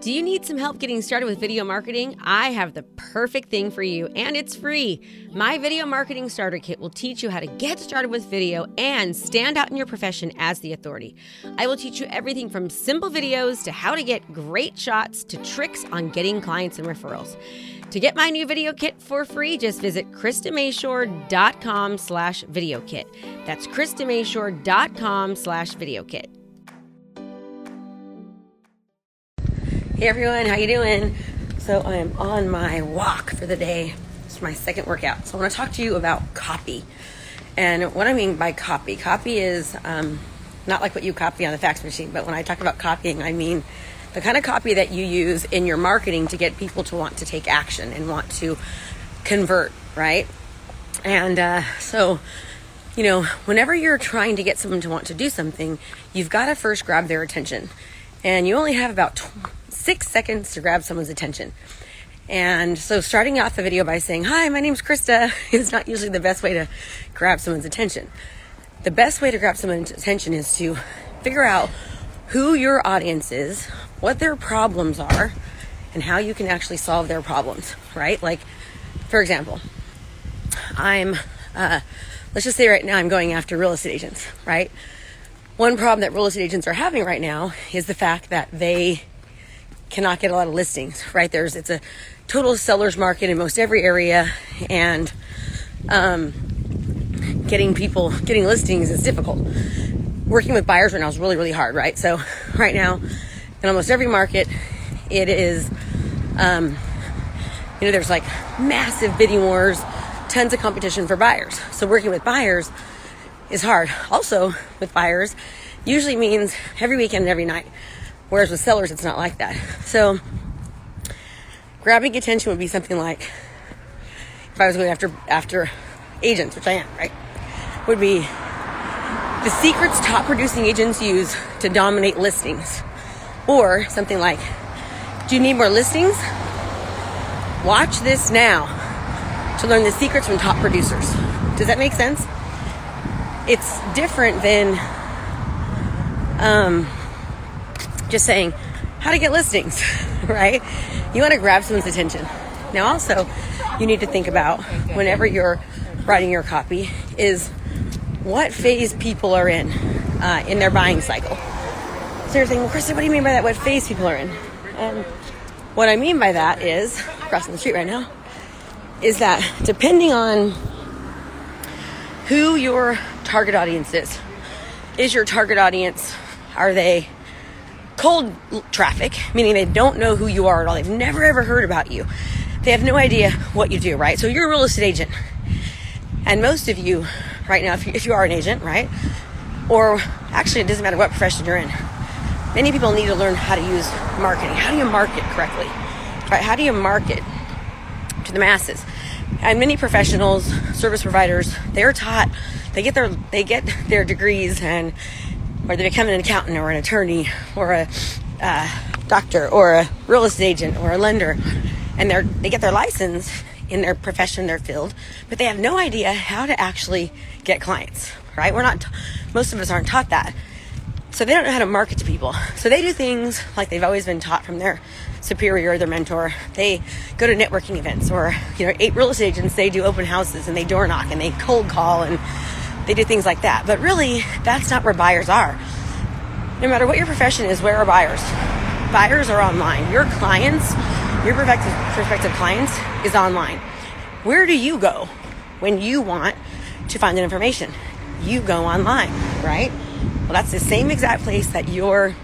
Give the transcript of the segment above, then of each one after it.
Do you need some help getting started with video marketing? I have the perfect thing for you, and it's free. My Video Marketing Starter Kit will teach you how to get started with video and stand out in your profession as the authority. I will teach you everything from simple videos to how to get great shots to tricks on getting clients and referrals. To get my new video kit for free, just visit KristaMashore.com slash video kit. That's KristaMashore.com slash video kit. Hey everyone, how you doing? So I am on my walk for the day. It's my second workout. So I want to talk to you about copy. And what I mean by copy, copy is um, not like what you copy on the fax machine, but when I talk about copying, I mean the kind of copy that you use in your marketing to get people to want to take action and want to convert, right? And uh, so, you know, whenever you're trying to get someone to want to do something, you've got to first grab their attention. And you only have about six seconds to grab someone's attention. And so starting off the video by saying, Hi, my name's Krista is not usually the best way to grab someone's attention. The best way to grab someone's attention is to figure out who your audience is, what their problems are, and how you can actually solve their problems, right? Like, for example, I'm, uh, let's just say right now I'm going after real estate agents, right? One problem that real estate agents are having right now is the fact that they cannot get a lot of listings, right? There's it's a total seller's market in most every area, and um, getting people getting listings is difficult. Working with buyers right now is really really hard, right? So right now, in almost every market, it is, um, you know, there's like massive bidding wars, tons of competition for buyers. So working with buyers is hard. Also, with buyers, usually means every weekend and every night Whereas with sellers, it's not like that. So, grabbing attention would be something like if I was going after after agents, which I am, right? Would be the secrets top producing agents use to dominate listings, or something like, "Do you need more listings? Watch this now to learn the secrets from top producers." Does that make sense? It's different than um, just saying how to get listings, right? You want to grab someone's attention. Now, also, you need to think about whenever you're writing your copy is what phase people are in uh, in their buying cycle. So you're saying, well, Krista, what do you mean by that? What phase people are in? And what I mean by that is, crossing the street right now, is that depending on who your target audience is, is your target audience, are they cold traffic, meaning they don't know who you are at all. They've never ever heard about you. They have no idea what you do, right? So you're a real estate agent. And most of you, right now, if you, if you are an agent, right? Or actually, it doesn't matter what profession you're in. Many people need to learn how to use marketing. How do you market correctly? Right? How do you market to the masses? And many professionals, service providers, they're taught, they get their, they get their degrees and or they become an accountant or an attorney or a uh, doctor or a real estate agent or a lender, and they they get their license in their profession, their field, but they have no idea how to actually get clients. Right? We're not. Most of us aren't taught that. So they don't know how to market to people. So they do things like they've always been taught from their superior, or their mentor. They go to networking events or, you know, eight real estate agents, they do open houses and they door knock and they cold call and they do things like that. But really, that's not where buyers are. No matter what your profession is, where are buyers? Buyers are online. Your clients, your prospective, prospective clients is online. Where do you go when you want to find that information? You go online, right? Well, that's the same exact place that your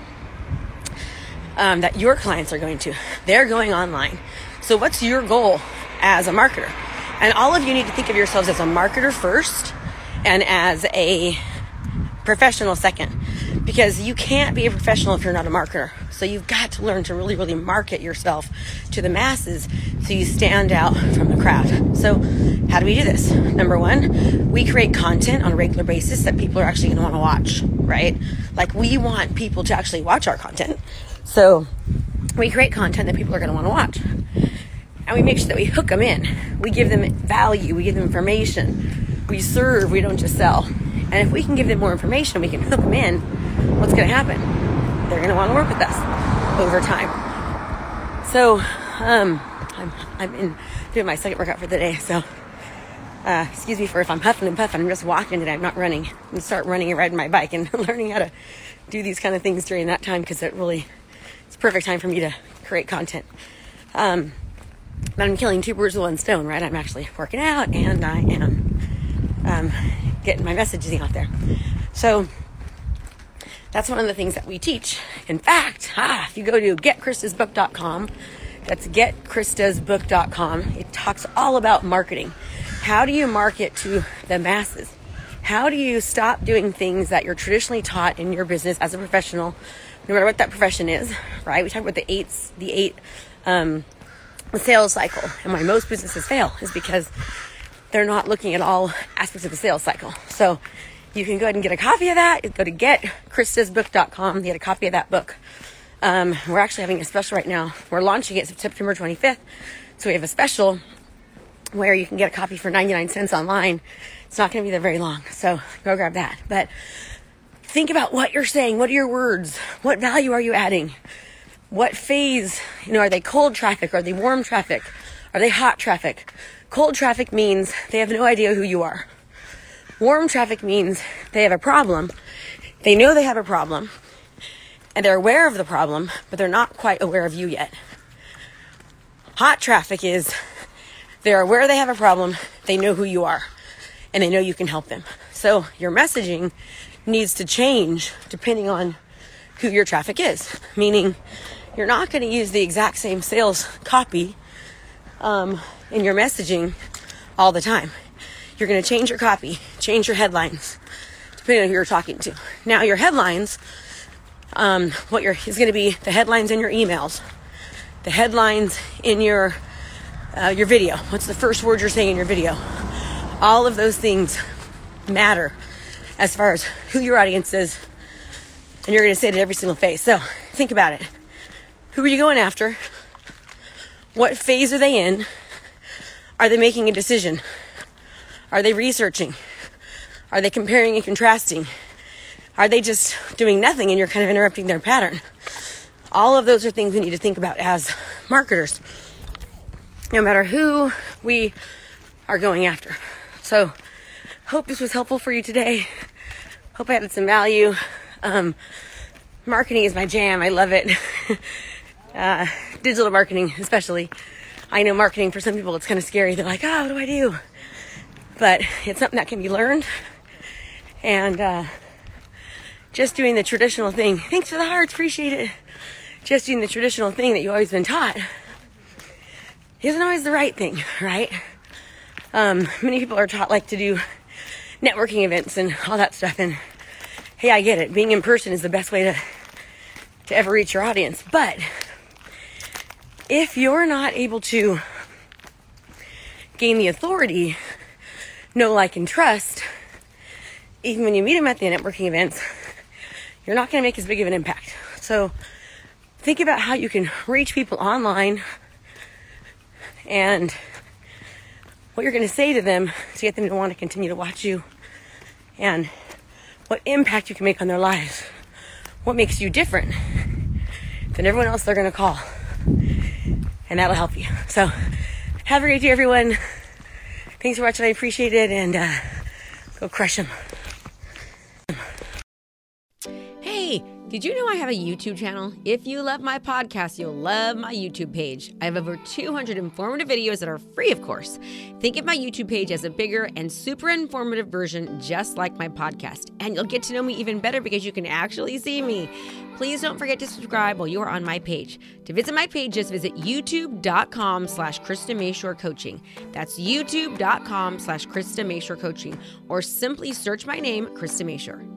um, that your clients are going to. They're going online. So, what's your goal as a marketer? And all of you need to think of yourselves as a marketer first and as a professional second because you can't be a professional if you're not a marketer. So you've got to learn to really, really market yourself to the masses so you stand out from the crowd. So, how do we do this? Number one, we create content on a regular basis that people are actually going to want to watch, right? Like, we want people to actually watch our content. So, we create content that people are going to want to watch. And we make sure that we hook them in. We give them value, we give them information we serve, we don't just sell. And if we can give them more information, we can hook them in, what's going to happen? They're going to want to work with us over time. So, um, I'm, I'm in doing my second workout for the day. So, uh, excuse me for if I'm huffing and puffing. I'm just walking today. I'm not running. I'm gonna start running and riding my bike and learning how to do these kind of things during that time because it really it's perfect time for me to create content. Um, but I'm killing two birds with one stone, right? I'm actually working out and I am um, getting my messaging out there. So that's one of the things that we teach. In fact, ah, if you go to getkristasbook.com, that's getkristasbook.com, it talks all about marketing. How do you market to the masses? How do you stop doing things that you're traditionally taught in your business as a professional, no matter what that profession is, right? We talk about the eight, the eight, um, sales cycle, and why most businesses fail is because they're not looking at all aspects of the sales cycle. So you can go ahead and get a copy of that. Go to getkristasbook.com, get a copy of that book. Um, we're actually having a special right now. We're launching it September 25th. So we have a special where you can get a copy for 99 cents online it's not going to be there very long. So go grab that. But think about what you're saying. What are your words? What value are you adding? What phase, you know, are they cold traffic? Are they warm traffic? Are they hot traffic? Cold traffic means they have no idea who you are. Warm traffic means they have a problem. They know they have a problem and they're aware of the problem, but they're not quite aware of you yet. Hot traffic is they're aware they have a problem, they know who you are and they know you can help them. So your messaging needs to change depending on who your traffic is. Meaning, you're not going to use the exact same sales copy um, in your messaging all the time. You're going to change your copy, change your headlines, depending on who you're talking to. Now, your headlines, um, what your is going to be the headlines in your emails, the headlines in your uh, your video. What's the first word you're saying in your video? all of those things matter as far as who your audience is. And you're going to say it every single face. So think about it. Who are you going after? What phase are they in? Are they making a decision? Are they researching? Are they comparing and contrasting? Are they just doing nothing and you're kind of interrupting their pattern? All of those are things we need to think about as marketers, no matter who we are going after. So, hope this was helpful for you today. Hope I added some value. Um, marketing is my jam. I love it. uh, digital marketing, especially. I know marketing for some people it's kind of scary. They're like, oh, what do I do? But it's something that can be learned. And uh, just doing the traditional thing. Thanks for the hearts, appreciate it. Just doing the traditional thing that you've always been taught isn't always the right thing, right? Um, many people are taught like to do networking events and all that stuff. And hey, I get it. Being in person is the best way to to ever reach your audience. But if you're not able to gain the authority, know, like, and trust, even when you meet them at the networking events, you're not going to make as big of an impact. So think about how you can reach people online and what you're going to say to them to get them to want to continue to watch you and what impact you can make on their lives. What makes you different than everyone else they're going to call. And that'll help you. So, have a great day, everyone. Thanks for watching. I appreciate it. And uh, go crush them. Did you know I have a YouTube channel? If you love my podcast, you'll love my YouTube page. I have over 200 informative videos that are free, of course. Think of my YouTube page as a bigger and super informative version, just like my podcast. And you'll get to know me even better because you can actually see me. Please don't forget to subscribe while you are on my page. To visit my page, just visit youtube.com slash Krista Mashore Coaching. That's youtube.com slash Krista Mashore Coaching. Or simply search my name, Krista Mashore.